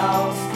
house.